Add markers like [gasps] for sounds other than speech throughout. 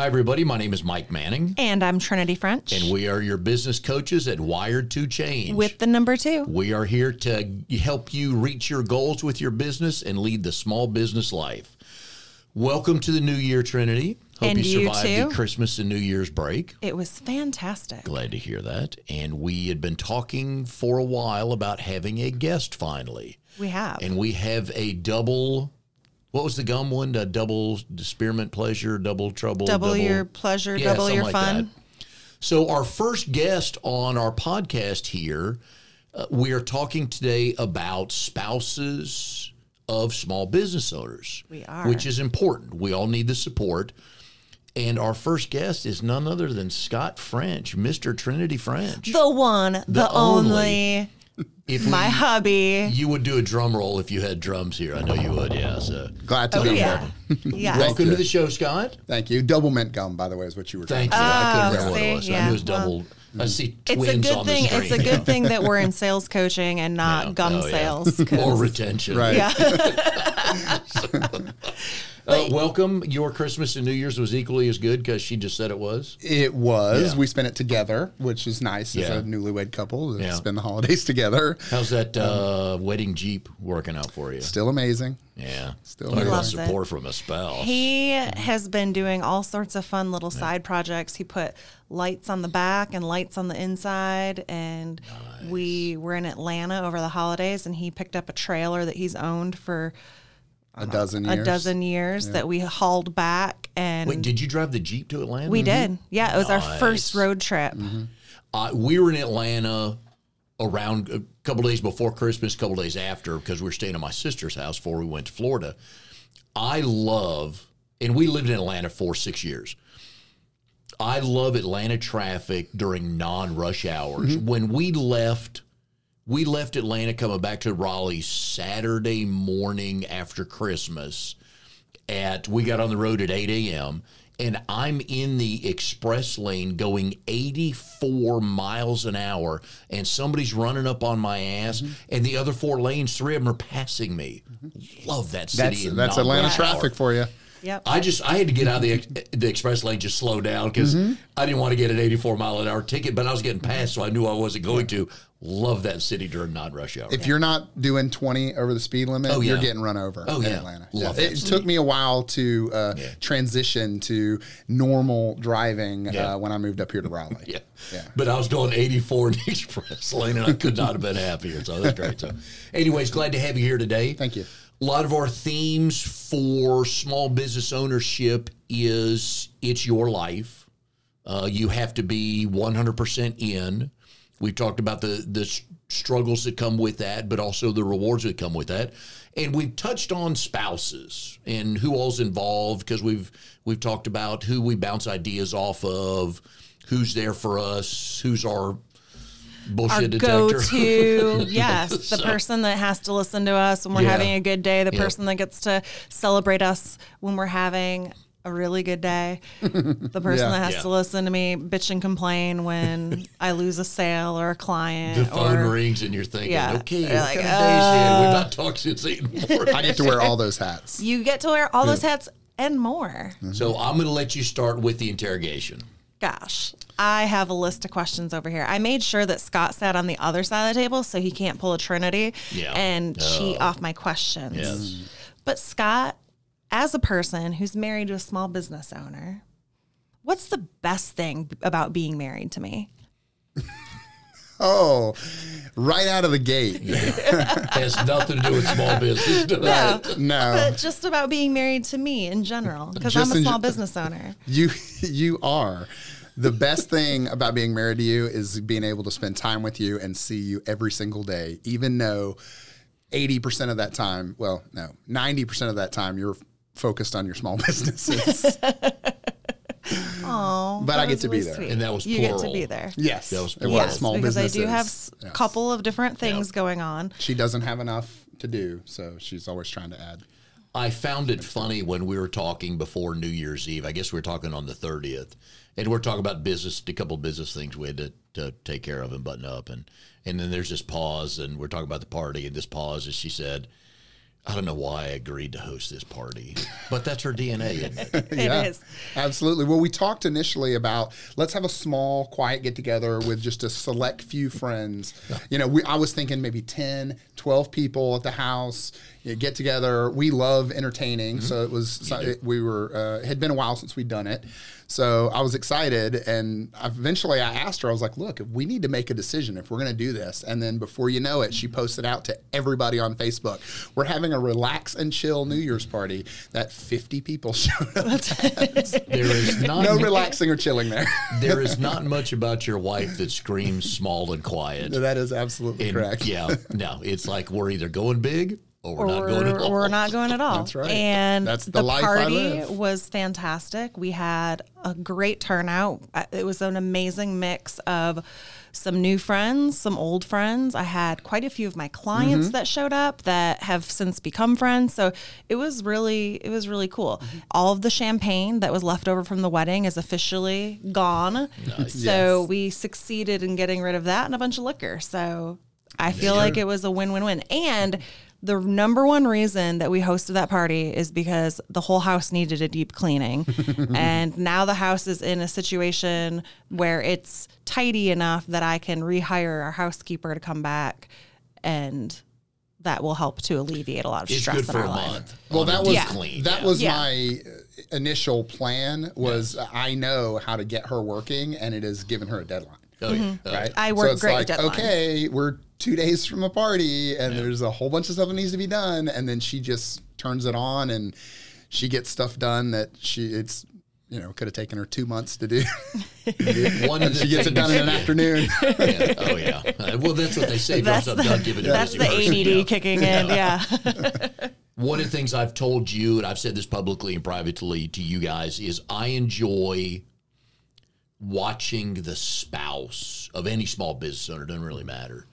Hi, everybody. My name is Mike Manning, And I'm Trinity French and we are your business coaches at Wired to Change. with the number two. we are here to help you reach your goals with your business and lead the small business life. Welcome to the new year, Trinity. Hope And you you survived too. the Christmas and New Year's break. It was fantastic. Glad to hear that. And we had been talking for a while about having a guest finally. We have. And we have a double. What was the gum one? A double spearmint pleasure, double trouble, double, your pleasure, Yeah, double your like fun. that. So, our first guest on our podcast here, uh, we are talking today about spouses of small business owners. We are. Which is important. We all need the support. And our first guest is none other than Scott French, Mr. Trinity French. The one, the, only. only, if my we- hubby. you would do a drum roll if you had drums here. I know you would, yeah. So. Glad to Oh, be yeah. here. [laughs] yes. Welcome to the show, Scott. Thank you. Double mint gum, by the way, is what you were Thank talking you. I couldn't Oh, remember what it see, was. I yeah, knew it was well, double. I see It's a good on thing. the screen. It's a good thing that we're in [laughs] sales coaching and not Yeah. gum Oh, yeah. sales. 'cause- or retention. Right. Yeah. [laughs] Uh, welcome. Your Christmas and New Year's was equally as good because she just said it was. It was. Yeah. We spent it together, which is nice Yeah. as a newlywed couple to Yeah. spend the holidays [laughs] together. How's that uh, wedding Jeep working out for you? Still amazing. Yeah. Still Talk about loves it. support from a spouse. He has been doing all sorts of fun little side projects. He put lights on the back and lights on the inside. And we were in Atlanta over the holidays, and he picked up a trailer that he's owned for A dozen a years. dozen years that we hauled back. And Wait, did you drive the Jeep to Atlanta? we did. Mm-hmm. Yeah, it was our first road trip. Mm-hmm. Uh, we were in Atlanta around a couple days before Christmas, a couple days after, because we were staying at my sister's house before we went to Florida. I love, and we lived in Atlanta for six years. I love Atlanta traffic during non-rush hours. Mm-hmm. When we left, we left Atlanta coming back to Raleigh Saturday morning after Christmas. At we got on the road at eight a.m. and I'm in the express lane going 84 miles an hour, and somebody's running up on my ass, and the other four lanes, three of them are passing me. Love that city. That's that's Atlanta non-rush hour. traffic for you. Yep. I just I had to get out of the the express lane, just slow down because Mm-hmm. I didn't want to get an 84 mile an hour ticket, but I was getting passed, so I knew I wasn't going to. Love that city during non-rush hour. If you're not doing 20 over the speed limit, Oh, you're getting run over Oh, in yeah. Atlanta. Love Yeah. It city. took me a while to uh, Yeah. transition to normal driving Yeah. uh, when I moved up here to Raleigh. [laughs] yeah. Yeah. But I was going 84 in the [laughs] express lane, and I could not have been happier. So that's great. So, [laughs] anyways, glad to have you here today. Thank you. A lot of our themes for small business ownership is it's your life. Uh, you have to be 100% in. We've talked about the the struggles that come with that, but also the rewards that come with that. And we've touched on spouses and who all's involved because we've we've talked about who we bounce ideas off of, who's there for us, who's our Our bullshit Go to yes, the So- person that has to listen to us when we're Yeah. having a good day, the person that gets to celebrate us when we're having a really good day, [laughs] the person Yeah. that has Yeah. to listen to me bitch and complain when [laughs] I lose a sale or a client. The phone or, rings and you're thinking, Yeah. okay, You're what like, kind of day is it? We've not talked since eight morning. I get to wear all those hats. You get to wear all those hats and more. Mm-hmm. So I'm going to let you start with the interrogation. Gosh, I have a list of questions over here. I made sure that Scott sat on the other side of the table so he can't pull a Trinity Yeah. and cheat oh. off my questions. Yes. But Scott, as a person who's married to a small business owner, what's the best thing about being married to me? [laughs] Oh, right out of the gate. [laughs] Has nothing to do with small business. [laughs] does it? No. But just about being married to me in general, because I'm a small gen- business owner. You you are. The best thing about being married to you is being able to spend time with you and see you every single day, even though 80% of that time, well, no, 90% of that time you're focused on your small [laughs] businesses. [laughs] Oh, But I get to be there. And that was you get to be there. yes. That was it was plural. small because I do have a Yes. couple of different things going on. She doesn't have enough to do, so she's always trying to add. I found it funny when we were talking before New Year's Eve. I guess we were talking on the 30th. And we're talking about business, a couple of business things we had to, to take care of and button up. And, and then there's this pause, and we're talking about the party, and this pause, and she said, I don't know why I agreed to host this party, but that's her DNA, isn't it? [laughs] It is. Absolutely. Well, we talked initially about let's have a small, quiet get together with just a select few friends. You know, we, I was thinking maybe 10, 12 people at the house, you know, get together. We love entertaining. So it was, so it, we were, uh, had been a while since we'd done it. So I was excited. And eventually I asked her, I was like, look, if we need to make a decision if we're going to do this. And then before you know it, she posted out to everybody on Facebook. We're having a relax and chill New Year's party that 50 people [laughs] showed up. [laughs] There is [laughs] not no relaxing or chilling there. there is not much about your wife that screams small and quiet. No, that is absolutely And, correct. Yeah, no, it's like we're either going big or we're not going at all. or we're not going at [laughs] all. That's right. And That's the the, life party live. was fantastic. We had a great turnout. It was an amazing mix of some new friends, some old friends. I had quite a few of my clients Mm-hmm. that showed up that have since become friends. So it was really it was really cool. Mm-hmm. All of the champagne that was left over from the wedding is officially gone. So Yes. we succeeded in getting rid of that and a bunch of liquor. So I feel like it was a win win win. And the number one reason that we hosted that party is because the whole house needed a deep cleaning. [laughs] and now the house is in a situation where it's tidy enough that I can rehire our housekeeper to come back and that will help to alleviate a lot of It's stress good in for our a life. month. Well, that was Yeah. clean. that yeah. was Yeah. my initial plan. Was I know how to get her working, and it has given her a deadline. Oh, yeah. Oh, Right. I work it's great like, with deadlines. Okay, we're two days from a party, and there's a whole bunch of stuff that needs to be done, and then she just turns it on, and she gets stuff done that she it's you know could have taken her two months to do. [laughs] One [laughs] of the she gets it done in an afternoon. Yeah. Oh yeah. Uh, Well, that's what they say. That's That's the, done, give it a that's the person. ADD Yeah. kicking in. Yeah. [laughs] One of the things I've told you, and I've said this publicly and privately to you guys, is I enjoy watching the spouse of any small business owner, doesn't really matter,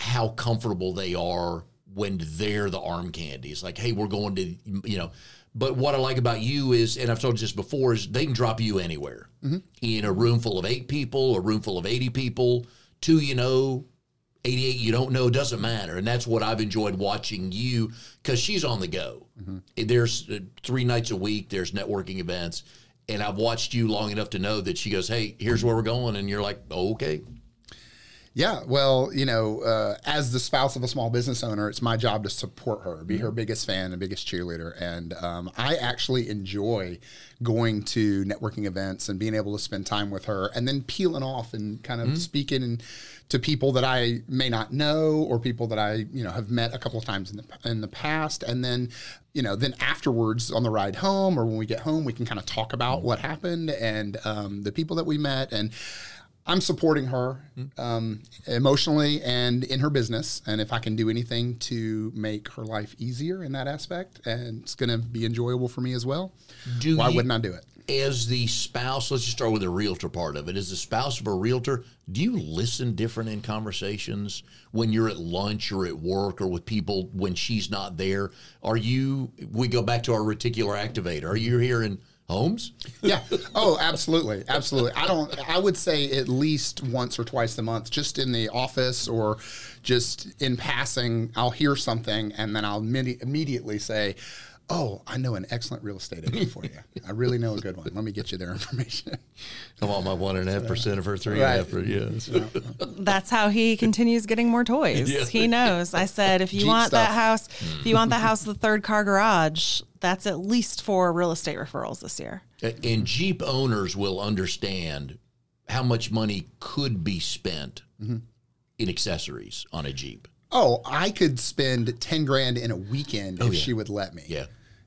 how comfortable they are when they're the arm candy. It's like, hey, we're going to, you know. But what I like about you is, and I've told you this before, is they can drop you anywhere. Mm-hmm. In a room full of eight people, a room full of 80 people, two you know, 88 you don't know doesn't matter. And that's what i've enjoyed watching you because she's on the go. Mm-hmm. There's uh, three nights a week there's networking events and i've watched you long enough to know that she goes hey here's mm-hmm. where we're going and you're like okay Yeah, well, you know, uh, as the spouse of a small business owner, it's my job to support her, be Mm-hmm. her biggest fan and biggest cheerleader. And um, I actually enjoy going to networking events and being able to spend time with her and then peeling off and kind of Mm-hmm. speaking to people that I may not know or people that I, you know, have met a couple of times in the, in the past. And then, you know, then afterwards on the ride home or when we get home, we can kind of talk about what happened and um, the people that we met. And, I'm supporting her um, emotionally and in her business. And if I can do anything to make her life easier in that aspect, and it's going to be enjoyable for me as well, do why you, wouldn't I do it? as the spouse let's just start with the realtor part of it as the spouse of a realtor do you listen different in conversations when you're at lunch or at work or with people when she's not there are you we go back to our reticular activator are you here in homes Yeah. Oh, absolutely, absolutely. I don't. I would say at least once or twice a month, just in the office or just in passing, I'll hear something and then I'll immedi- immediately say. Oh, I know an excellent real estate agent for you. I really know a good one. Let me get you their information. I want my one and a half percent of her three and a Right. half. per- Yeah. That's how he continues getting more toys. Yeah. He knows. I said, if you Jeep want that house, if you want that house the third car garage, that's at least four real estate referrals this year. And Jeep owners will understand how much money could be spent in accessories on a Jeep. Oh, I could spend ten grand in a weekend oh, if yeah. she would let me. Yeah.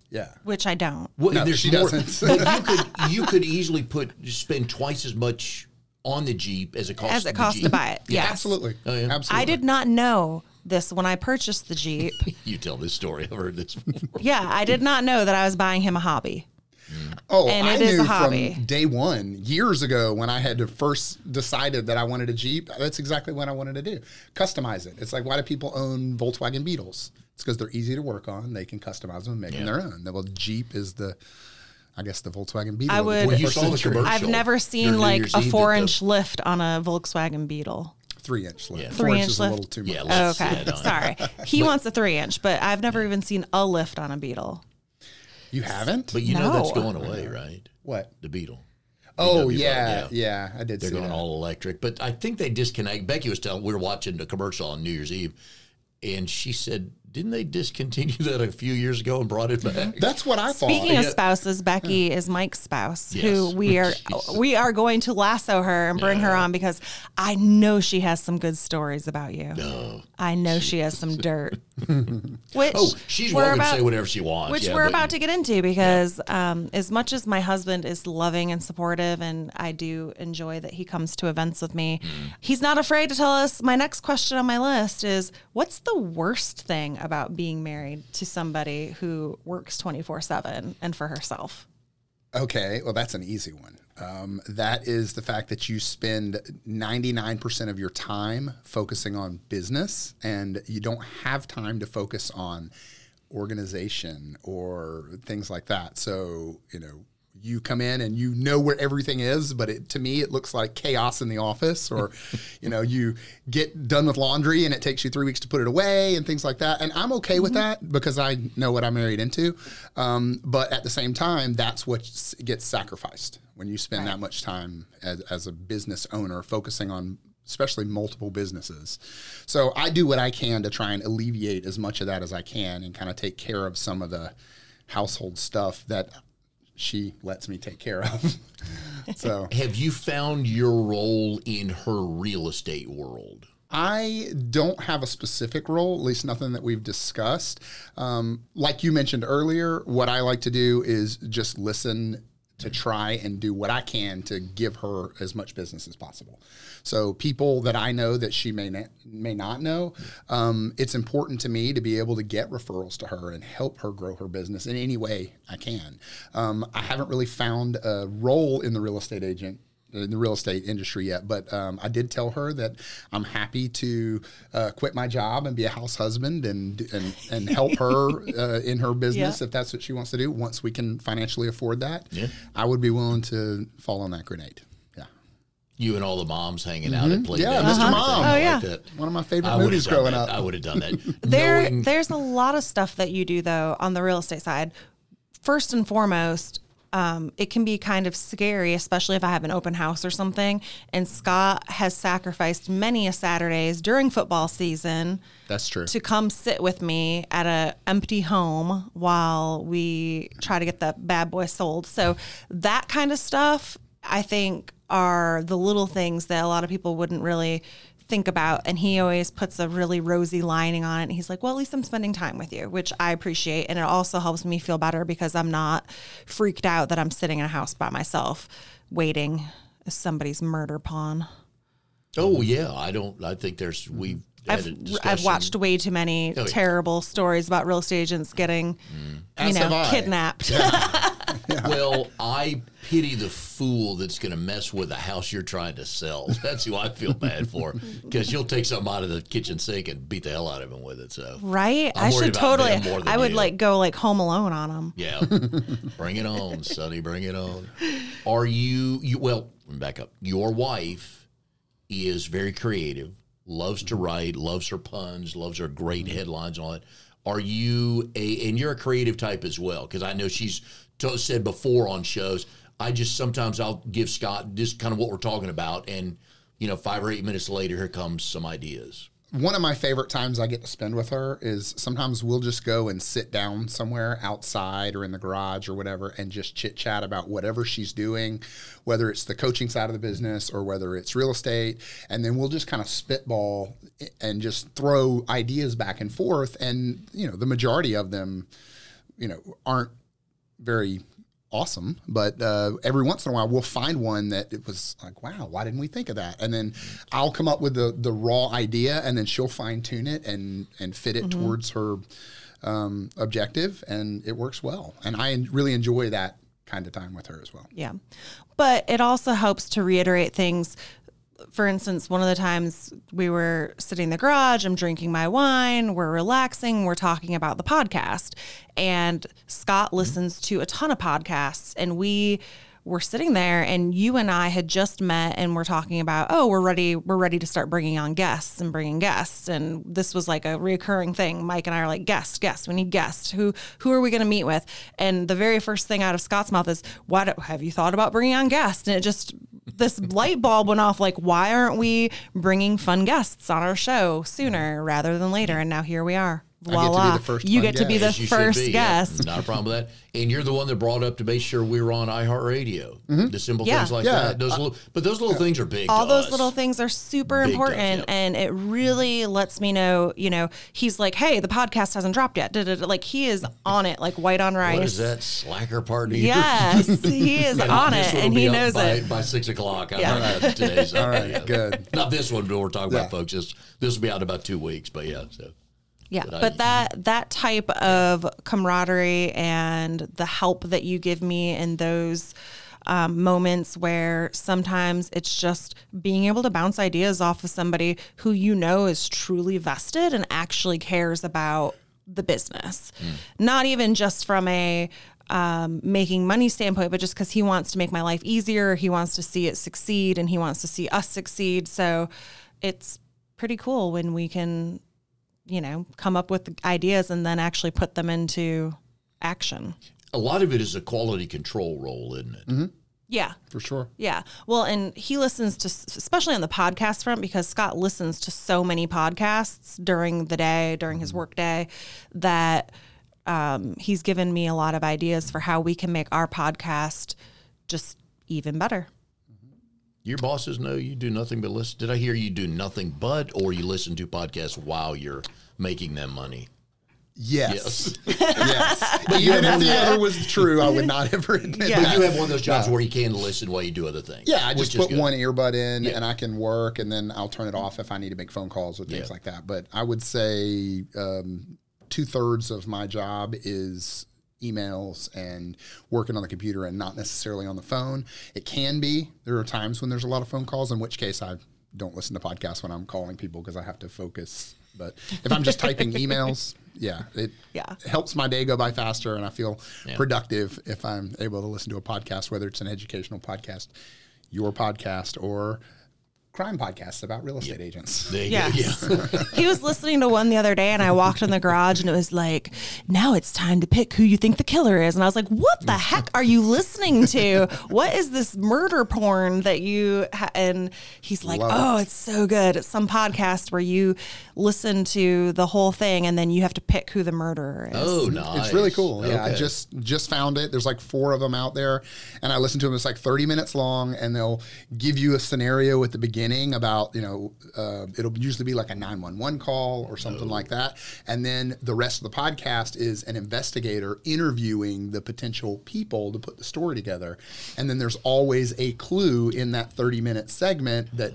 Yeah. Which I don't. Well, No, there's she more. doesn't. [laughs] you could you could easily put spend twice as much on the Jeep as it costs As it the costs to buy it. Yes. Absolutely. Oh, yeah. Absolutely. I did not know this when I purchased the Jeep. [laughs] You tell this story. I've heard this before. yeah, I did not know that I was buying him a hobby. Oh, and I it is knew a hobby. from day one, years ago, when I had to first decided that I wanted a Jeep. That's exactly what I wanted to do. Customize it. It's like why do people own Volkswagen Beetles? It's because they're easy to work on. They can customize them and make them their own. Well, Jeep is the, I guess, the Volkswagen Beetle. I would. Well, you saw the commercial. I've never seen like a four-inch lift on a Volkswagen Beetle. Three inch lift. Yeah. Three inch inch is a lift? little too much. Yeah, Oh, let's- okay. yeah, no. Sorry. [laughs] He wants a three inch, but I've never even seen a lift on a beetle. You haven't? But you know that's No. going away, right? what? The Beetle. Oh VW, yeah, yeah. yeah, I did They're see going that. all electric. But I think they disconnect. Becky was telling, we were watching the commercial on New Year's Eve, and she said, didn't they discontinue that a few years ago and brought it mm-hmm. back? That's what I thought. Speaking of Yeah. spouses, Becky is Mike's spouse, Yes. who we are [laughs] we are going to lasso her and bring her on because I know she has some good stories about you. No. I know she has some dirt. [laughs] [laughs] which Oh, she's welcome about- to say whatever she wants. which yeah, we're but- about to get into because um, as much as my husband is loving and supportive and i do enjoy that he comes to events with me Mm. he's not afraid to tell us my next question on my list is what's the worst thing about being married to somebody who works 24-7 and for herself Okay, well, that's an easy one. Um, that is the fact that you spend 99% of your time focusing on business and you don't have time to focus on organization or things like that. So, you know, you come in and you know where everything is, but it, to me, it looks like chaos in the office. Or, [laughs] you know, you get done with laundry and it takes you three weeks to put it away and things like that. And I'm okay with that because I know what I'm married into. Um, but at the same time, that's what gets sacrificed when you spend that much time as, as a business owner focusing on especially multiple businesses. So I do what I can to try and alleviate as much of that as I can and kind of take care of some of the household stuff that she lets me take care of. [laughs] so Have you found your role in her real estate world? I don't have a specific role, at least nothing that we've discussed. Um, like you mentioned earlier, what I like to do is just listen to try and do what I can to give her as much business as possible. So people that I know that she may not, may not know, um, it's important to me to be able to get referrals to her and help her grow her business in any way I can. Um, I haven't really found a role in the real estate agent in the real estate industry yet, but um, I did tell her that I'm happy to uh, quit my job and be a house husband and and, and help her [laughs] uh, in her business Yeah. if that's what she wants to do. Once we can financially afford that, Yeah. I would be willing to fall on that grenade. Yeah, You and all the moms hanging out at play Yeah, dates Mr. Mom. everything Oh, like yeah. that. one of my favorite I movies growing that. up. I would have done that. [laughs] there Knowing- there's a lot of stuff that you do though on the real estate side first and foremost um, it can be kind of scary especially if i have an open house or something and scott has sacrificed many a saturdays during football season That's true. to come sit with me at a empty home while we try to get the bad boy sold. So that kind of stuff, I think, are the little things that a lot of people wouldn't really think about. And he always puts a really rosy lining on it. And he's like, well, at least I'm spending time with you, which I appreciate. And it also helps me feel better because I'm not freaked out that I'm sitting in a house by myself waiting as somebody's murder pawn. Oh yeah, I don't. I think there's we've. I've I've watched way too many Oh, yeah. terrible stories about real estate agents getting, mm. you As have know, [laughs] Kidnapped. [laughs] Well, I pity the fool that's going to mess with a house you're trying to sell. [laughs] That's who I feel bad for because you'll take something out of the kitchen sink and beat the hell out of him with it. So right? I should totally. them more than I would you. like go like Home Alone on them. yeah, bring it on, Sonny. Bring it on. Are you? You well, back up. Your wife is very creative. Loves to write. Loves her puns. Loves her great headlines and all that. Are you a? And you're a creative type as well because I know she's to, said before on shows. I just sometimes I'll give Scott just kind of what we're talking about, and you know, five or eight minutes later, here comes some ideas. one of my favorite times I get to spend with her is sometimes we'll just go and sit down somewhere outside or in the garage or whatever and just chit chat about whatever she's doing, whether it's the coaching side of the business or whether it's real estate. And then we'll just kind of spitball and just throw ideas back and forth. And, you know, the majority of them, you know, aren't very awesome but uh, every once in a while we'll find one that it was like wow why didn't we think of that and then i'll come up with the the raw idea and then she'll fine tune it and and fit it towards her um, objective and it works well and i really enjoy that kind of time with her as well Yeah. But it also helps to reiterate things. For instance, one of the times we were sitting in the garage, I'm drinking my wine, we're relaxing, we're talking about the podcast. And Scott listens to a ton of podcasts, and we we're sitting there and you and I had just met and we're talking about, oh, we're ready, we're ready to start bringing on guests and bringing guests. And this was like a reoccurring thing. Mike and I are like, guests, guests, we need guests. Who, who are we going to meet with? And the very first thing out of Scott's mouth is, why do, have you thought about bringing on guests? And it just, this light bulb went off like, why aren't we bringing fun guests on our show sooner rather than later? And now here we are. Get to be Voila. you get to be the guest. As you first be, yeah. guest. Not a problem with that. And you're the one that brought up to make sure we were on iHeartRadio. Mm-hmm. The simple Yeah. things like Yeah. that. Those uh, little, but those little things are big. all those us. little things are super Big important yep. and it really lets me know you know he's like hey the podcast hasn't dropped yet Da-da-da. like he is on it like white on rice What is that slacker party? yes he is [laughs] on it and he knows by, it by six o'clock. I Yeah. that today's [laughs] All right, [laughs] good. Not this one, but we're talking about folks. This this will be out in about two weeks. But yeah, so yeah But I- that that type of camaraderie and the help that you give me in those um, moments where sometimes it's just being able to bounce ideas off of somebody who you know is truly vested and actually cares about the business. Not even just from a um, making money standpoint, but just because he wants to make my life easier, he wants to see it succeed, and he wants to see us succeed. So it's pretty cool when we can, you know, come up with ideas and then actually put them into action. a lot of it is a quality control role, isn't it? Yeah. For sure. Yeah. Well, and he listens to, especially on the podcast front, because Scott listens to so many podcasts during the day, during his work day, that um, he's given me a lot of ideas for how we can make our podcast just even better. Your bosses know you do nothing but listen. Did I hear you do nothing but, or you listen to podcasts while you're making them money? Yes. Yes. yes. [laughs] But even if the other was true, I would not ever [laughs] admit Yeah. that. You have one of those jobs where you can listen while you do other things. Yeah, I just put one earbud in and I can work, and then I'll turn it off if I need to make phone calls or things Yeah. like that. But I would say um, two thirds of my job is emails and working on the computer and not necessarily on the phone. It can be. There are times when there's a lot of phone calls, in which case I don't listen to podcasts when I'm calling people because I have to focus. But if I'm just typing [laughs] emails, yeah, it Yeah. helps my day go by faster and I feel Yeah. productive if I'm able to listen to a podcast, whether it's an educational podcast, your podcast, or crime podcasts about real estate agents. There you Yes. go. Yeah. [laughs] he was listening to one the other day, and I walked in the garage, and it was like, "Now it's time to pick who you think the killer is." And I was like, "What the heck are you listening to? What is this murder porn that you?" Ha-? And he's like, Love "Oh, it's so good. It's some podcast where you listen to the whole thing, and then you have to pick who the murderer is." Oh, nice. It's really cool. Yeah, I just just found it. There's like four of them out there, and I listen to them. It's like 30 minutes long, and they'll give you a scenario at the beginning about you know uh, it'll usually be like a 911 call or something like that, and then the rest of the podcast is an investigator interviewing the potential people to put the story together, and then there's always a clue in that 30 minute segment that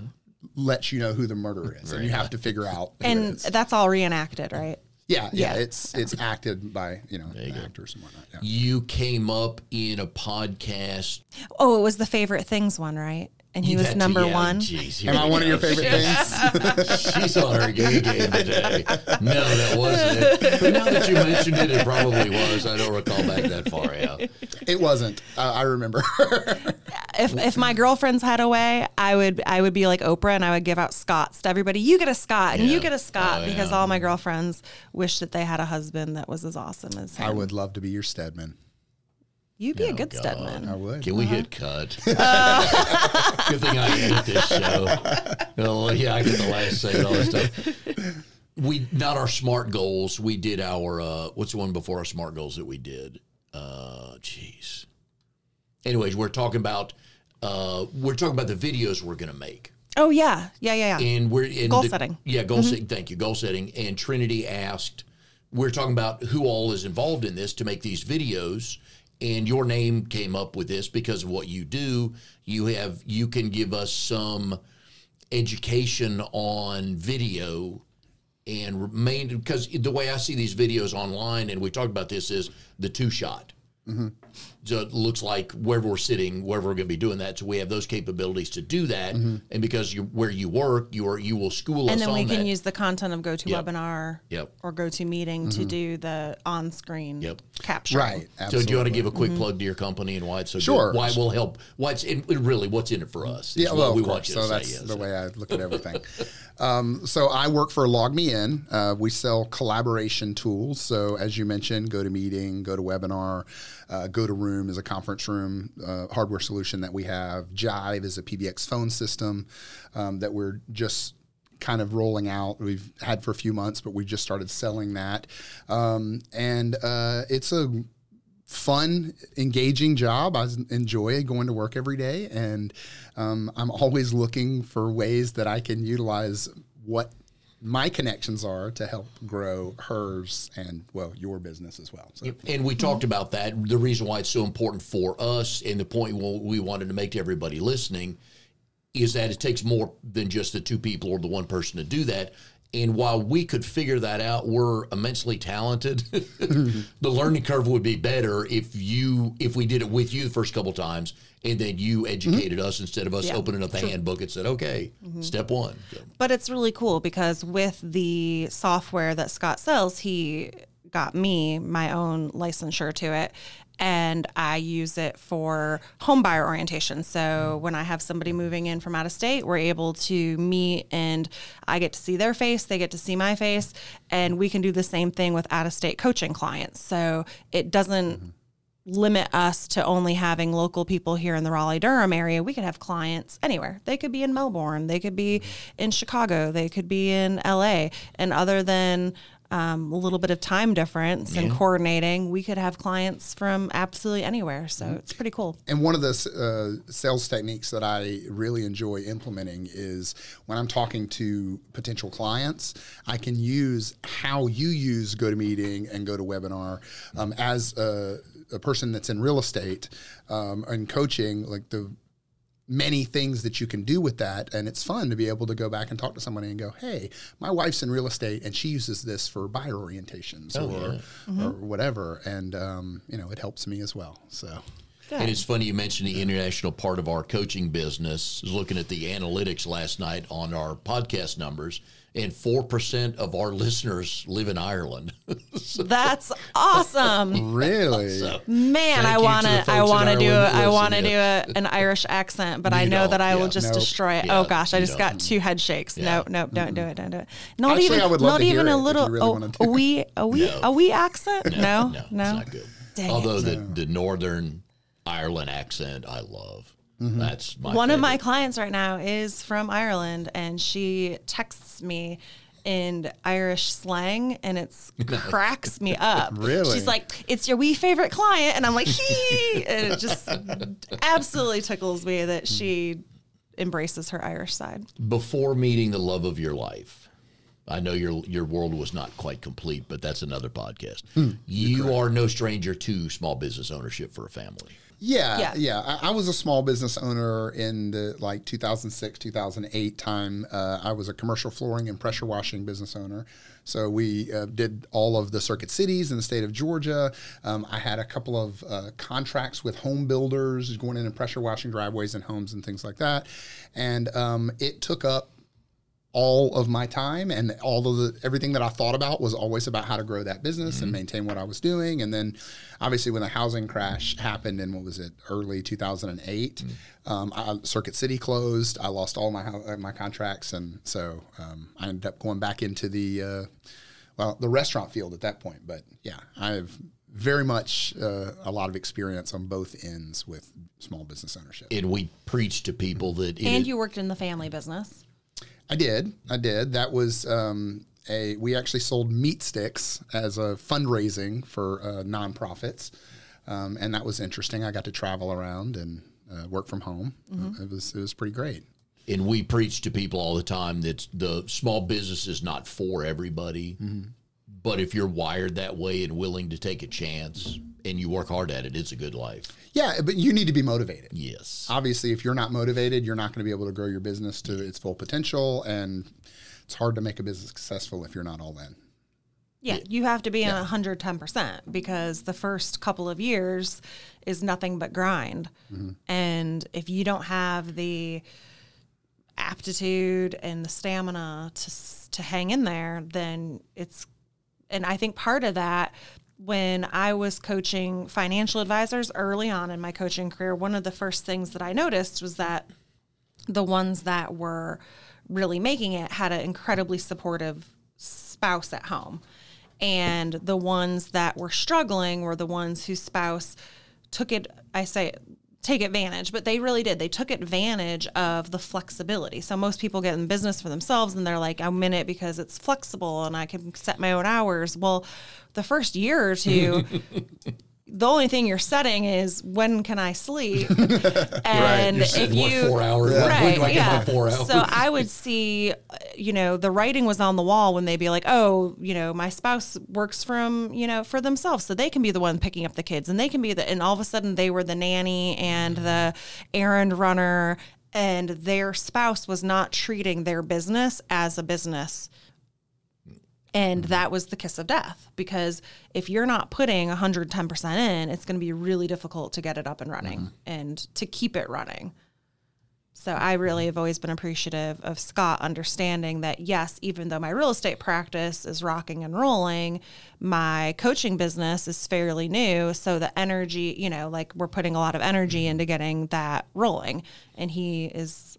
lets you know who the murderer is, and you have to figure out who and is. that's all reenacted, right? Yeah, yeah, Yeah. it's it's acted by you know you go. actors and whatnot. Yeah. You came up in a podcast. Oh, it was the favorite things one, right? And he You was had to- number yeah, one. Geez, here Am I we one of your go. favorite things? [laughs] She's on her gay game today. No, that wasn't it. But now that you mentioned it, it probably was. I don't recall back that far Yeah. It wasn't. Uh, I remember. if if my girlfriends had a way, I would I would be like Oprah and I would give out Scotts to everybody. You get a Scott and Yeah. you get a Scott Oh, because yeah. all my girlfriends wish that they had a husband that was as awesome as him. I would love to be your Stedman. You'd be a Oh, good God. Stedman. I would. Can we hit cut? [laughs] Good thing I edit this show. Oh, yeah, I get the last say and all that stuff. We not our smart goals. We did our uh, what's the one before our smart goals that we did? Uh, jeez. Anyways, we're talking about uh, we're talking about the videos we're going to make. Oh yeah, yeah, yeah, yeah. and we're in Goal the- setting. Yeah, goal setting. Thank you, goal setting. And Trinity asked, we're talking about who all is involved in this to make these videos. And your name came up with this because of what you do. You have you can give us some education on video and remain because the way I see these videos online, and we talked about this, is the two shot. It looks like wherever we're sitting, wherever we're going to be doing that, so we have those capabilities to do that. And because you where you work, you are you will school and us And then on we can that. use the content of GoToWebinar Yep. or GoToMeeting to do the on-screen Yep. capture. Right. so do you want to give a quick plug to your company and why it's so Sure. good? Why it will help? What's in, really what's in it for us? Yeah, well, we of want course. you So to that's say. yes. the way I look at everything. [laughs] um, so I work for LogMeIn. Uh, we sell collaboration tools. So as you mentioned, go to meeting, go to webinar, uh, go to room is a conference room uh, hardware solution that we have. Jive is a PBX phone system um, that we're just kind of rolling out. We've had for a few months, but we just started selling that, um, and uh, it's a fun, engaging job. I enjoy going to work every day, and um, I'm always looking for ways that I can utilize what my connections are to help grow hers and well your business as well. So And we talked about that. The reason why it's so important for us, and the point we wanted to make to everybody listening, is that it takes more than just the two people or the one person to do that. And while we could figure that out, we're immensely talented. [laughs] [laughs] the learning curve would be better if you if we did it with you the first couple times, and then you educated us instead of us Yeah. opening up the handbook and said, "Okay, step one." So, But it's really cool because with the software that Scott sells, he got me my own licensure to it. And I use it for home buyer orientation. So when I have somebody moving in from out of state, we're able to meet and I get to see their face, they get to see my face, and we can do the same thing with out of state coaching clients. So it doesn't limit us to only having local people here in the Raleigh Durham area. We could have clients anywhere. They could be in Melbourne, they could be in Chicago, they could be in LA. And other than um, a little bit of time difference and coordinating, we could have clients from absolutely anywhere. So it's pretty cool. And one of the uh, sales techniques that I really enjoy implementing is when I'm talking to potential clients, I can use how you use GoToMeeting and GoToWebinar um, as a, a person that's in real estate um, and coaching, like the many things that you can do with that. And it's fun to be able to go back and talk to somebody and go hey my wife's in real estate and she uses this for buyer orientations or, or whatever. And um, you know it helps me as well so. And it's funny you mentioned the international part of our coaching business. I was looking at the analytics last night on our podcast numbers, and four percent of our listeners live in Ireland. [laughs] That's awesome. really [laughs] Man, I want to. I want to do. A, Ireland that I want to do a, an Irish accent, but I know that I will just Nope. destroy it. Yeah, oh gosh, I just don't. got two head shakes. Yeah. No, no, don't do it. Don't do it. Not Actually, even. I would love not to even it a little. really oh, a wee, a wee, No. a wee accent. No, no. no, it's not good. Dang Although it. the the northern Ireland accent, I love. Mm-hmm. That's my One of my clients right now is from Ireland, and she texts me in Irish slang, and it's [laughs] cracks me up. Really? She's like, "It's your wee favorite client," and I'm like, "Hee!" and it just absolutely tickles me that she embraces her Irish side. before meeting the love of your life. I know your your world was not quite complete, but that's another podcast. Hmm. you are no stranger to small business ownership for a family. Yeah, Yeah. yeah. I, I was a small business owner in the like 2006, 2008 time. Uh, I was a commercial flooring and pressure washing business owner. So we uh, did all of the circuit cities in the state of Georgia. Um, I had a couple of uh, contracts with home builders going in and pressure washing driveways and homes and things like that. And um, it took up all of my time and all of the everything that I thought about was always about how to grow that business and maintain what I was doing. And then, obviously, when the housing crash happened in what was it, early 2008, um, I, Circuit City closed. I lost all my uh, my contracts, and so um, I ended up going back into the uh, well the restaurant field at that point. But yeah, I have very much uh, a lot of experience on both ends with small business ownership. And we preach to people that And is- you worked in the family business. I did. I did. That was um, a. We actually sold meat sticks as a fundraising for uh, nonprofits, um, and that was interesting. I got to travel around and uh, work from home. Uh, it was it was pretty great. and we preach to people all the time that the small business is not for everybody. But if you're wired that way and willing to take a chance and you work hard at it, it's a good life. Yeah, but you need to be motivated. Yes. Obviously, if you're not motivated, you're not going to be able to grow your business to its full potential, and it's hard to make a business successful if you're not all in. Yeah, you have to be in 110% because the first couple of years is nothing but grind. Mm-hmm. And if you don't have the aptitude and the stamina to to hang in there, then it's and I think part of that when I was coaching financial advisors early on in my coaching career, one of the first things that I noticed was that the ones that were really making it had an incredibly supportive spouse at home. And the ones that were struggling were the ones whose spouse took it, I say, take advantage, but they really did. They took advantage of the flexibility. So most people get in business for themselves and they're like, I'm in it because it's flexible and I can set my own hours. Well, the first year or two, [laughs] the only thing you're setting is when can I sleep? [laughs] And You're if what, you four hours? When- when do I get my four hours? so I would see, uh, you know, the writing was on the wall when they'd be like, oh, you know, my spouse works from, you know, for themselves. So they can be the one picking up the kids and they can be the, and all of a sudden they were the nanny and the errand runner and their spouse was not treating their business as a business. And mm-hmm. that was the kiss of death because if you're not putting 110% in, it's going to be really difficult to get it up and running mm-hmm. and to keep it running. So I really mm-hmm. have always been appreciative of Scott understanding that yes, even though my real estate practice is rocking and rolling, my coaching business is fairly new. So the energy, you know, like we're putting a lot of energy into getting that rolling. And he is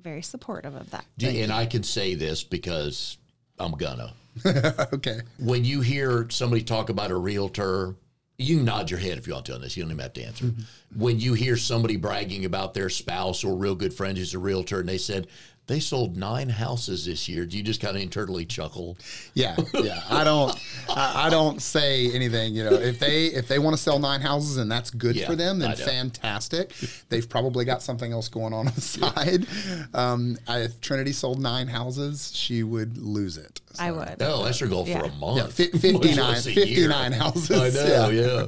very supportive of that. and I can say this because I'm gonna. [laughs] okay. When you hear somebody talk about a realtor, you can nod your head if you want to on this. You don't even have to answer. Mm-hmm. When you hear somebody bragging about their spouse or real good friend who's a realtor, and they said they sold nine houses this year, do you just kind of internally chuckle? Yeah, yeah. I don't, I, I don't say anything. You know, if they if they want to sell nine houses and that's good Yeah, for them, then fantastic. They've probably got something else going on [laughs] on the side. Um, I, if Trinity sold nine houses, she would lose it. So, I would. Oh, that's your goal Yeah. for a month. Yeah, fi- 59 less a year. 59 houses, I know, yeah. yeah.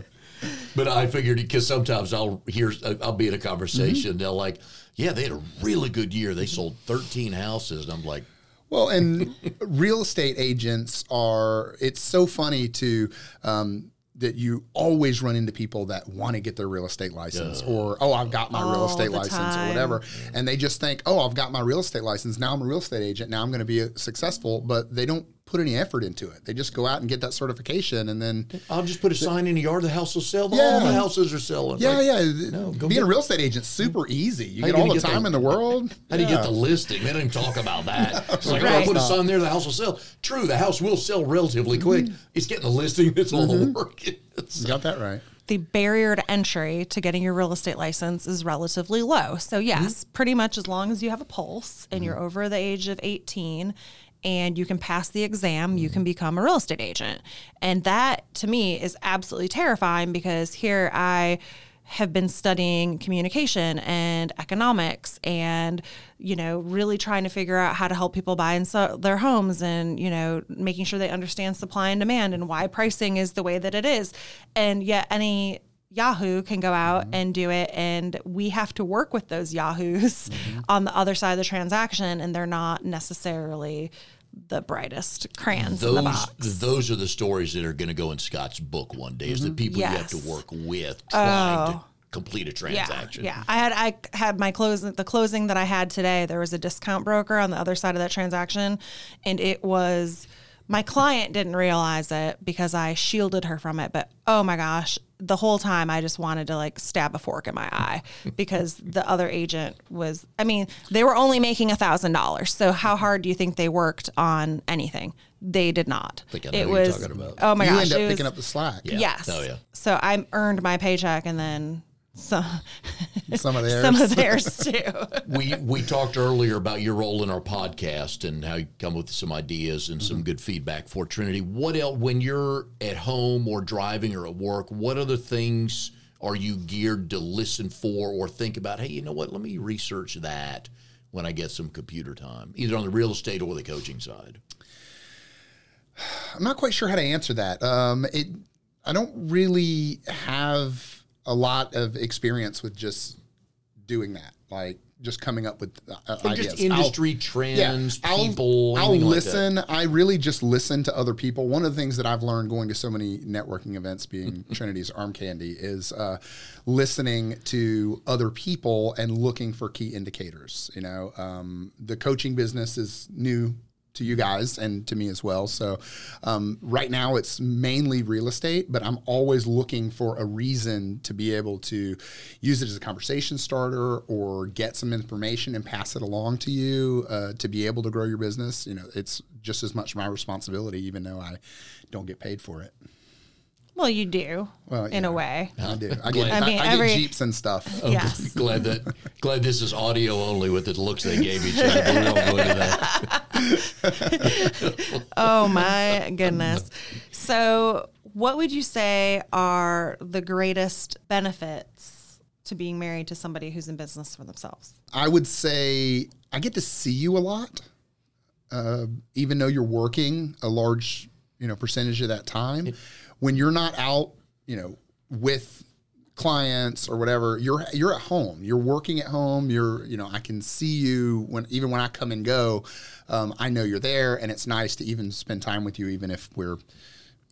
But I figured because sometimes I'll hear, I'll be in a conversation, they'll like, yeah, they had a really good year. They sold 13 houses. And I'm like, Well, and [laughs] real estate agents are, it's so funny to, um, that you always run into people that want to get their real estate license or, oh, I've got my real estate the license or whatever. And they just think, oh, I've got my real estate license. Now I'm a real estate agent. Now I'm going to be uh, successful. But they don't put any effort into it. They just go out and get that certification and then, I'll just put a sign in the yard. The house will sell. All Yeah. the houses are selling. yeah, Like, yeah. go Being get- a real estate agent super easy. You get you all the get time the- in the world. [laughs] How do you get the listing? They don't even talk about that. [laughs] It's like, oh, Right. I'll put a sign there, the house will sell. True, the house will sell relatively mm-hmm. quick. It's getting the listing, it's all the mm-hmm. work. It's- You got that right. the barrier to entry to getting your real estate license is relatively low. So, yes, mm-hmm. pretty much as long as you have a pulse and you're over the age of 18 and you can pass the exam, you can mm. become a real estate agent. And that to me is absolutely terrifying because here I have been studying communication and economics and you know really trying to figure out how to help people buy and sell their homes and you know making sure they understand supply and demand and why pricing is the way that it is and yet any Yahoo can go out mm-hmm. and do it, and we have to work with those Yahoos mm-hmm. on the other side of the transaction, and they're not necessarily the brightest crayons in the Those box. those are the stories that are going to go in Scott's book one day. Is the mm-hmm. people you have to work with trying to oh. complete a transaction. Yeah, yeah. I had I had my closing the closing that I had today. There was a discount broker on the other side of that transaction, and it was my client didn't realize it because I shielded her from it. But oh my gosh, the whole time I just wanted to like stab a fork in my eye [laughs] because the other agent was. I mean, they were only making a thousand dollars. So how hard do you think they worked on anything? They did not. think I it was. talking about. Oh my you gosh, end up picking was- up the slack. Yeah. Yes. Oh, yeah. So I earned my paycheck and then some Some of [laughs] theirs. some of theirs [laughs] too. we we talked earlier about your role in our podcast and how you come with some ideas and Mm-hmm. some good feedback for Trinity. What else when you're at home or driving or at work? What other things are you geared to listen for or think about? Hey, you know what? Let me research that when I get some computer time, either on the real estate or the coaching side. I'm not quite sure how to answer that. Um, it, I don't really have a lot of experience with just doing that. Like just coming up with uh, Like ideas. just I'll- industry trends, I'll- people. I'll, like listen. I really just listen to other people. One of the things that I've learned going to so many networking events, being [laughs] Trinity's arm candy, is uh, listening to other people and looking for key indicators. You know, um, the coaching business is new to you guys and to me as well. So um, right now it's mainly real estate, but I'm always looking for a reason to be able to use it as a conversation starter or get some information and pass it along to you uh, to be able to grow your business. You know, it's just as much my responsibility, even though I don't get paid for it. Well, you do Well, in yeah. a way. I do. I get, I I mean, I, every- get Jeeps and stuff. [laughs] Yes. Glad that glad this is audio only with the looks they gave each other. We don't go into that. [laughs] [laughs] Oh my goodness. So, what would you say are the greatest benefits to being married to somebody who's in business for themselves? I would say I get to see you a lot, uh, even though you're working a large, you know, percentage of that time. when you're not out, you know, with clients or whatever, you're you're at home. You're working at home. You're, you know, I can see you when even when I come and go. Um, I know you're there, and it's nice to even spend time with you, even if we're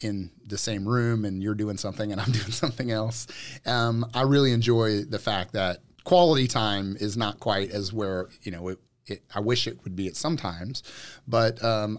in the same room and you're doing something and I'm [laughs] doing something else. Um, I really enjoy the fact that quality time is not quite as where you know it, it I wish it would be at sometimes, but um,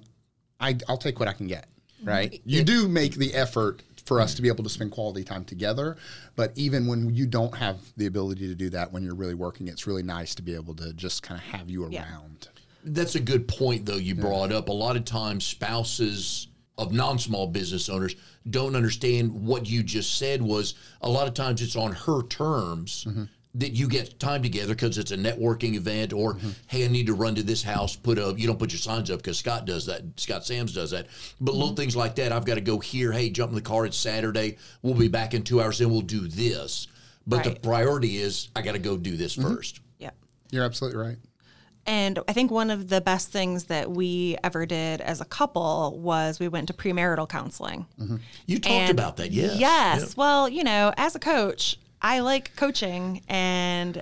I, I'll take what I can get. Right? You do make the effort for us mm. to be able to spend quality time together, but even when you don't have the ability to do that when you're really working, it's really nice to be able to just kind of have you Yeah. around. That's a good point, though, you brought up. A lot of times, spouses of non small business owners don't understand what you just said was a lot of times it's on her terms mm-hmm. That you get time together because it's a networking event or mm-hmm. hey i need to run to this house put up you don't put your signs up because scott does that scott sams does that. But little mm-hmm. things like that i've got to go here. Hey jump in the car it's saturday. We'll be back in two hours then we'll do this. But the priority is i got to go do this mm-hmm. first. Yeah. You're absolutely right. And I think one of the best things that we ever did as a couple was we went to premarital counseling. you talked And about that yes. Yes. Well, you know, as a coach, I like coaching and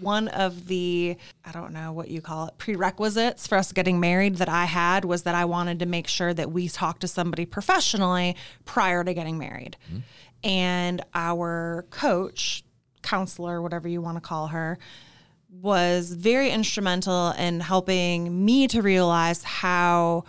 one of the I don't know what you call it prerequisites for us getting married that I had was that I wanted to make sure that we talked to somebody professionally prior to getting married. Mm-hmm. And our coach, counselor, whatever you want to call her, was very instrumental in helping me to realize how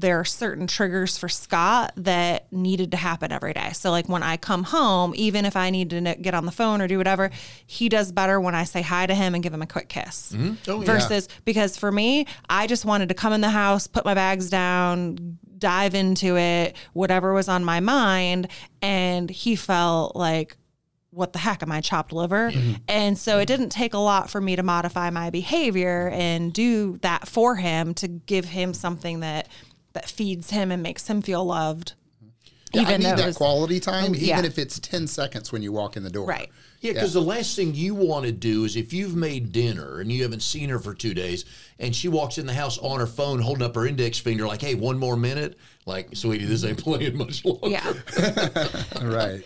there are certain triggers for Scott that needed to happen every day. So, like when I come home, even if I need to get on the phone or do whatever, he does better when I say hi to him and give him a quick kiss. Mm-hmm. Oh, yeah. Versus because for me, I just wanted to come in the house, put my bags down, dive into it, whatever was on my mind. And he felt like, what the heck am I chopped liver? Mm-hmm. And so it didn't take a lot for me to modify my behavior and do that for him to give him something that that feeds him and makes him feel loved. Yeah, I Even need that was- quality time, even if it's 10 seconds when you walk in the door. Right. Yeah, because the last thing you want to do is if you've made dinner and you haven't seen her for two days and she walks in the house on her phone holding up her index finger like, hey, one more minute. Like, sweetie, this ain't [laughs] playing much longer. Yeah. [laughs] [laughs] Right.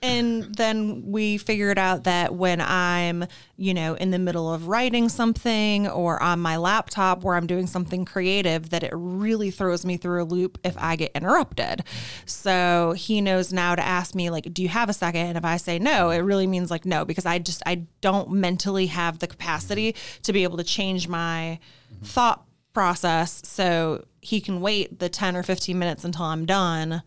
And then we figured out that when I'm, you know, in the middle of writing something or on my laptop where I'm doing something creative, that it really throws me through a loop if I get interrupted. So he knows now to ask me, like, do you have a second? And if I say no, it really means like no, because I just, I don't mentally have the capacity to be able to change my thought process. So he can wait the 10 or 15 minutes until I'm done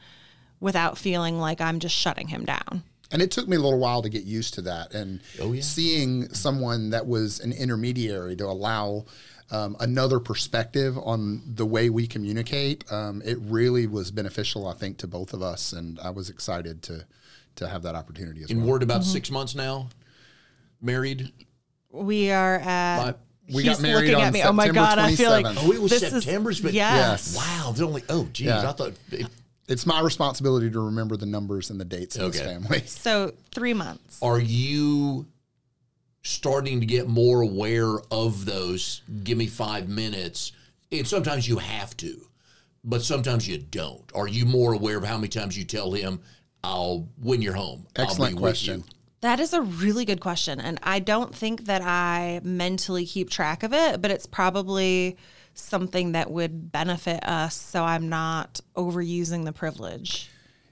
without feeling like I'm just shutting him down. And it took me a little while to get used to that. And Oh, yeah. seeing someone that was an intermediary to allow um, another perspective on the way we communicate, um, it really was beneficial, I think, to both of us. And I was excited to to have that opportunity as And well. we're at about six months now, married. We are at. Five- We he's got married looking on at me. Oh my September god! I feel like Oh, it was this is- September's yes. Yes. Wow, there's only, oh, geez, Yeah. I thought, it- It's my responsibility to remember the numbers and the dates in this Okay. family. [laughs] So three months. are you starting to get more aware of those? Give me five minutes. And sometimes you have to, but sometimes you don't. Are you more aware of how many times you tell him, I'll, when you're home, I'll Excellent be question. with you? That is a really good question. And I don't think that I mentally keep track of it, but it's probably something that would benefit us so I'm not overusing the privilege.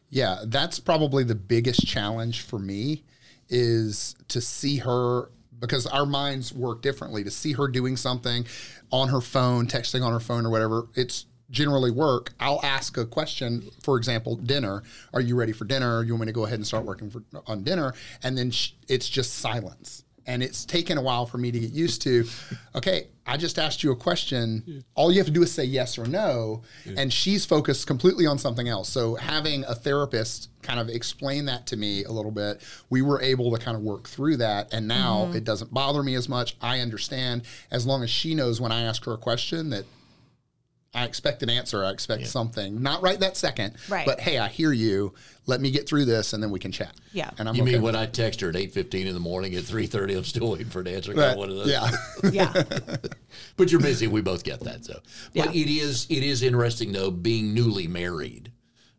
Yeah, that's probably the biggest challenge for me is to see her because our minds work differently. To see her doing something on her phone, texting on her phone or whatever, it's generally work. I'll ask a question, for example, dinner. Are you ready for dinner? You want me to go ahead and start working for, on dinner? And then sh- it's just silence. And it's taken a while for me to get used to. [laughs] Okay, I just asked you a question. All you have to do is say yes or no. And she's focused completely on something else. So having a therapist kind of explain that to me a little bit, we were able to kind of work through that. And now mm-hmm. it doesn't bother me as much. I understand as long as she knows when I ask her a question that I expect an answer. I expect something, not right that second, Right. but hey, I hear you. Let me get through this, and then we can chat. Yeah. and I'm You okay mean with when I text her at eight fifteen in the morning at three thirty, I'm still waiting for an answer. that. One of those. Yeah, [laughs] Yeah. [laughs] but you're busy. We both get that. So, but Yeah. it is it is interesting though being newly married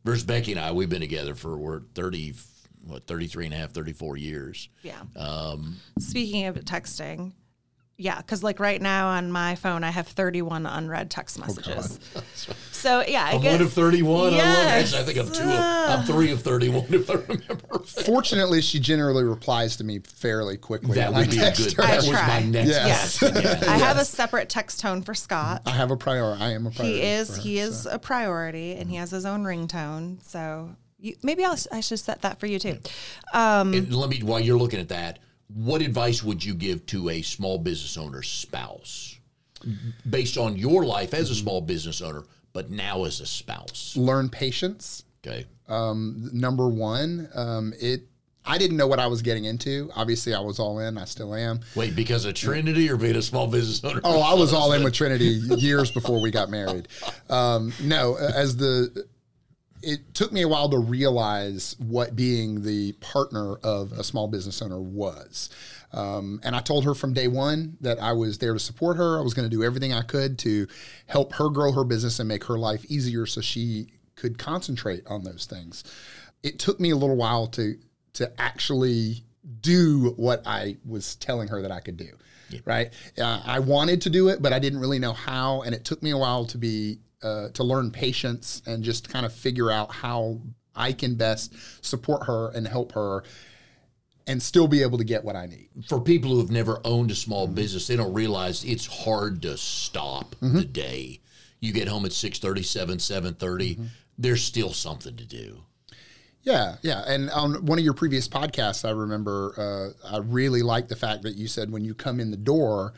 versus Becky and I. We've been together for we're thirty what 33 and a half, 34 years. Yeah. Um, Speaking of texting, yeah, because like right now on my phone, I have 31 unread text oh, messages. [laughs] so yeah, I I'm guess one of 31. I Yes. actually, I think I'm two. Of, ah. I'm three of 31 [laughs] if I remember. Fortunately, she generally replies to me fairly quickly. That when I would be a good. her. I That was try. my next. Yes. question, [laughs] yeah. I have a separate text tone for Scott. I have a priority. I am a priority. He is her, he is so. a priority, and he has his own ringtone. So you, maybe I'll, I should set that for you too. Um, and let me, while you're looking at that, what advice would you give to a small business owner's spouse based on your life as a small business owner, but now as a spouse? learn patience. Okay. Number one, um, it. I didn't know what I was getting into. Obviously, I was all in. I still am. Wait, because of Trinity or being a small business owner? Oh, I was [laughs] all in with Trinity years before we got married. Um, no, as the it took me a while to realize what being the partner of a small business owner was. Um, and I told her from day one that I was there to support her. I was going to do everything I could to help her grow her business and make her life easier so she could concentrate on those things. It took me a little while to to actually do what I was telling her that I could do. Right? Uh, I wanted to do it, but I didn't really know how, and it took me a while to be uh, to learn patience and just kind of figure out how I can best support her and help her, and still be able to get what I need. For people who have never owned a small business, they don't realize it's hard to stop the day. You get home at 6.30, 7, 7.30. There's still something to do. Yeah, yeah. And on one of your previous podcasts, I remember uh, I really liked the fact that you said when you come in the door,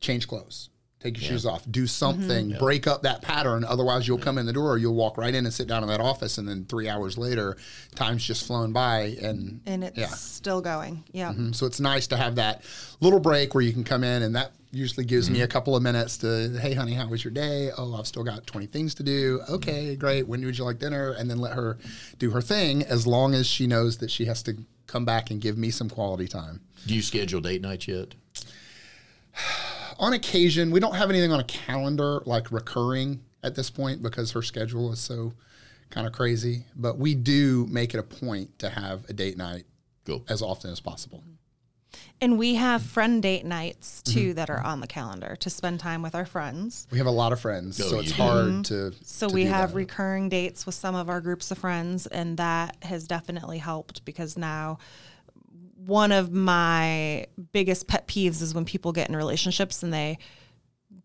change clothes, take your shoes off, do something, mm-hmm. break up that pattern. Otherwise, you'll come in the door, you'll walk right in and sit down in that office, and then three hours later, time's just flown by. And, and it's yeah. still going. Yeah. Mm, So it's nice to have that little break where you can come in, and that usually gives me mm-hmm. a couple of minutes to, hey, honey, how was your day? Oh, I've still got 20 things to do. Okay, great. When would you like dinner? And then let her do her thing as long as she knows that she has to come back and give me some quality time. Do you schedule date nights yet? [sighs] [sighs] [sighs] On occasion, we don't have anything on a calendar like recurring at this point because her schedule is so kind of crazy, but we do make it a point to have a date night Go. as often as possible. And we have friend date nights too Mm-hmm. that are on the calendar to spend time with our friends. We have a lot of friends, Oh, so you it's do. hard to. So to we do have that. recurring dates with some of our groups of friends, and that has definitely helped because now one of my biggest pet peeves is when people get in relationships and they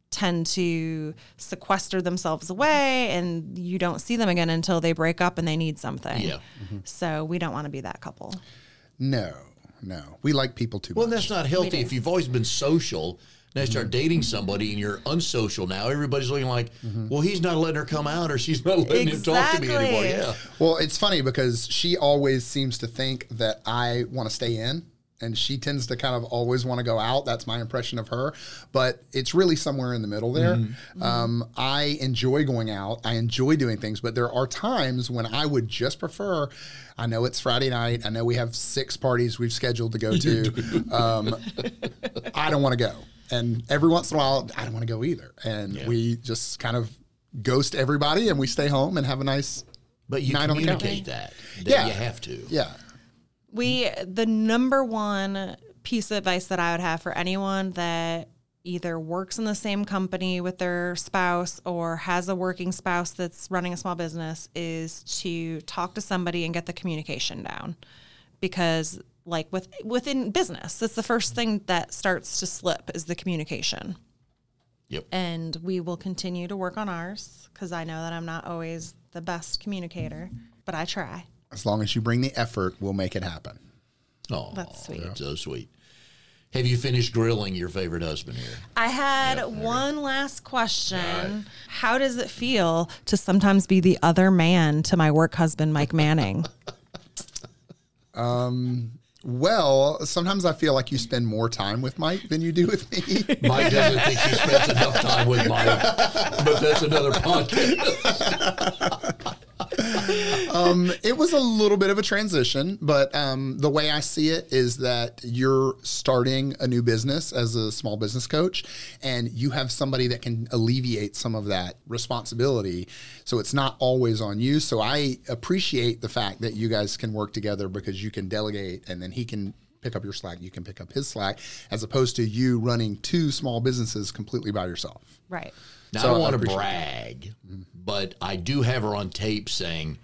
tend to sequester themselves away and you don't see them again until they break up and they need something. Yeah. Mm-hmm. So we don't want to be that couple. No, no. We like people too Well, much. that's not healthy. If you've always been social, now you start dating somebody and you're unsocial now, everybody's looking like, well, he's not letting her come out or she's not letting him talk to me anymore. Yeah. Well, it's funny because she always seems to think that I want to stay in. And she tends to kind of always want to go out. That's my impression of her. But it's really somewhere in the middle there. Um, I enjoy going out. I enjoy doing things. But there are times when I would just prefer, I know it's Friday night. I know we have six parties we've scheduled to go [laughs] to. Um, I don't want to go. And every once in a while, I don't want to go either. And we just kind of ghost everybody and we stay home and have a nice But you Night on the couch. communicate that. that Yeah. You have to. Yeah. We the number one piece of advice that I would have for anyone that either works in the same company with their spouse or has a working spouse that's running a small business is to talk to somebody and get the communication down. Because like with within business, that's the first thing that starts to slip is the communication. Yep. And we will continue to work on ours because I know that I'm not always the best communicator, but I try. As long as you bring the effort, we'll make it happen. Oh, That's sweet. So sweet. Have you finished grilling your favorite husband here? I had one last question. How does it feel to sometimes be the other man to my work husband, Mike Manning? [laughs] Um, Well, sometimes I feel like you spend more time with Mike than you do with me. [laughs] Mike doesn't think he spends enough time with Mike, but that's another podcast. [laughs] it was a little bit of a transition, but um, the way I see it is that you're starting a new business as a small business coach, and you have somebody that can alleviate some of that responsibility. So it's not always on you. So I appreciate the fact that you guys can work together because you can delegate, and then he can pick up your slack, you can pick up his slack, as opposed to you running two small businesses completely by yourself. Right. Now, So I I don't want to appreciate brag, mm-hmm. but I do have her on tape saying,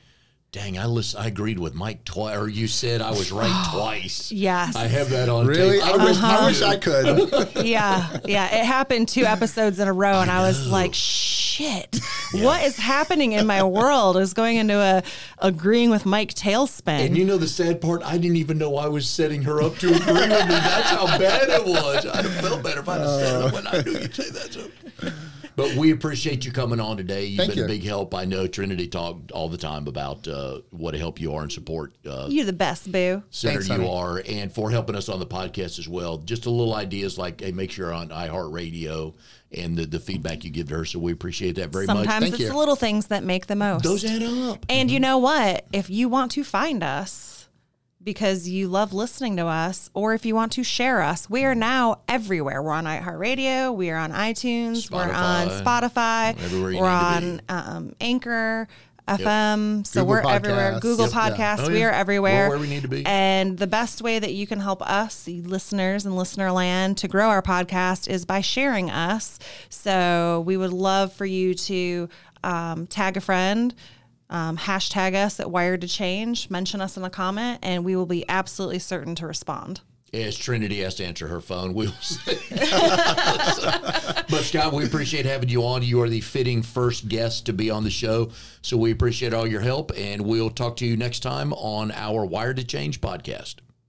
"Dang, I listen, I agreed with Mike twice, or you said I was right [gasps] twice." Yes. I have that on Really? tape. I wish, I, wish. I could. [laughs] Yeah. Yeah. It happened two episodes in a row, and I was like, shit, what is happening in my world? Is going into a agreeing with Mike Tailspin. And you know the sad part? I didn't even know I was setting her up to agree with me. That's how bad it was. I'd have felt better if I'd have said it when I knew you'd say that. So. But we appreciate you coming on today. You've Thank been a big help. I know Trinity talked all the time about uh, what a help you are and support uh, You're the best, boo. center Thanks, you honey. are, and for helping us on the podcast as well. Just a little ideas like, hey, make sure you're on iHeartRadio and the, the feedback you give to her. So we appreciate that very much. Sometimes it's you. the little things that make the most. Those add up. And you know what? If you want to find us because you love listening to us, or if you want to share us, we are now everywhere. We're on iHeartRadio, we are on iTunes, we're on Spotify, we're on um, Anchor. FM, so Google we're everywhere. Google Yep, yeah. Podcasts, Oh, we are everywhere. We're where we need to be. And the best way that you can help us, the listeners and listener land, to grow our podcast is by sharing us. So we would love for you to um, tag a friend, um, hashtag us at Wired to Change, mention us in a comment, and we will be absolutely certain to respond. As Trinity has to answer her phone, we'll say. [laughs] but Scott, we appreciate having you on. You are the fitting first guest to be on the show. So we appreciate all your help, and we'll talk to you next time on our Wired to Change podcast.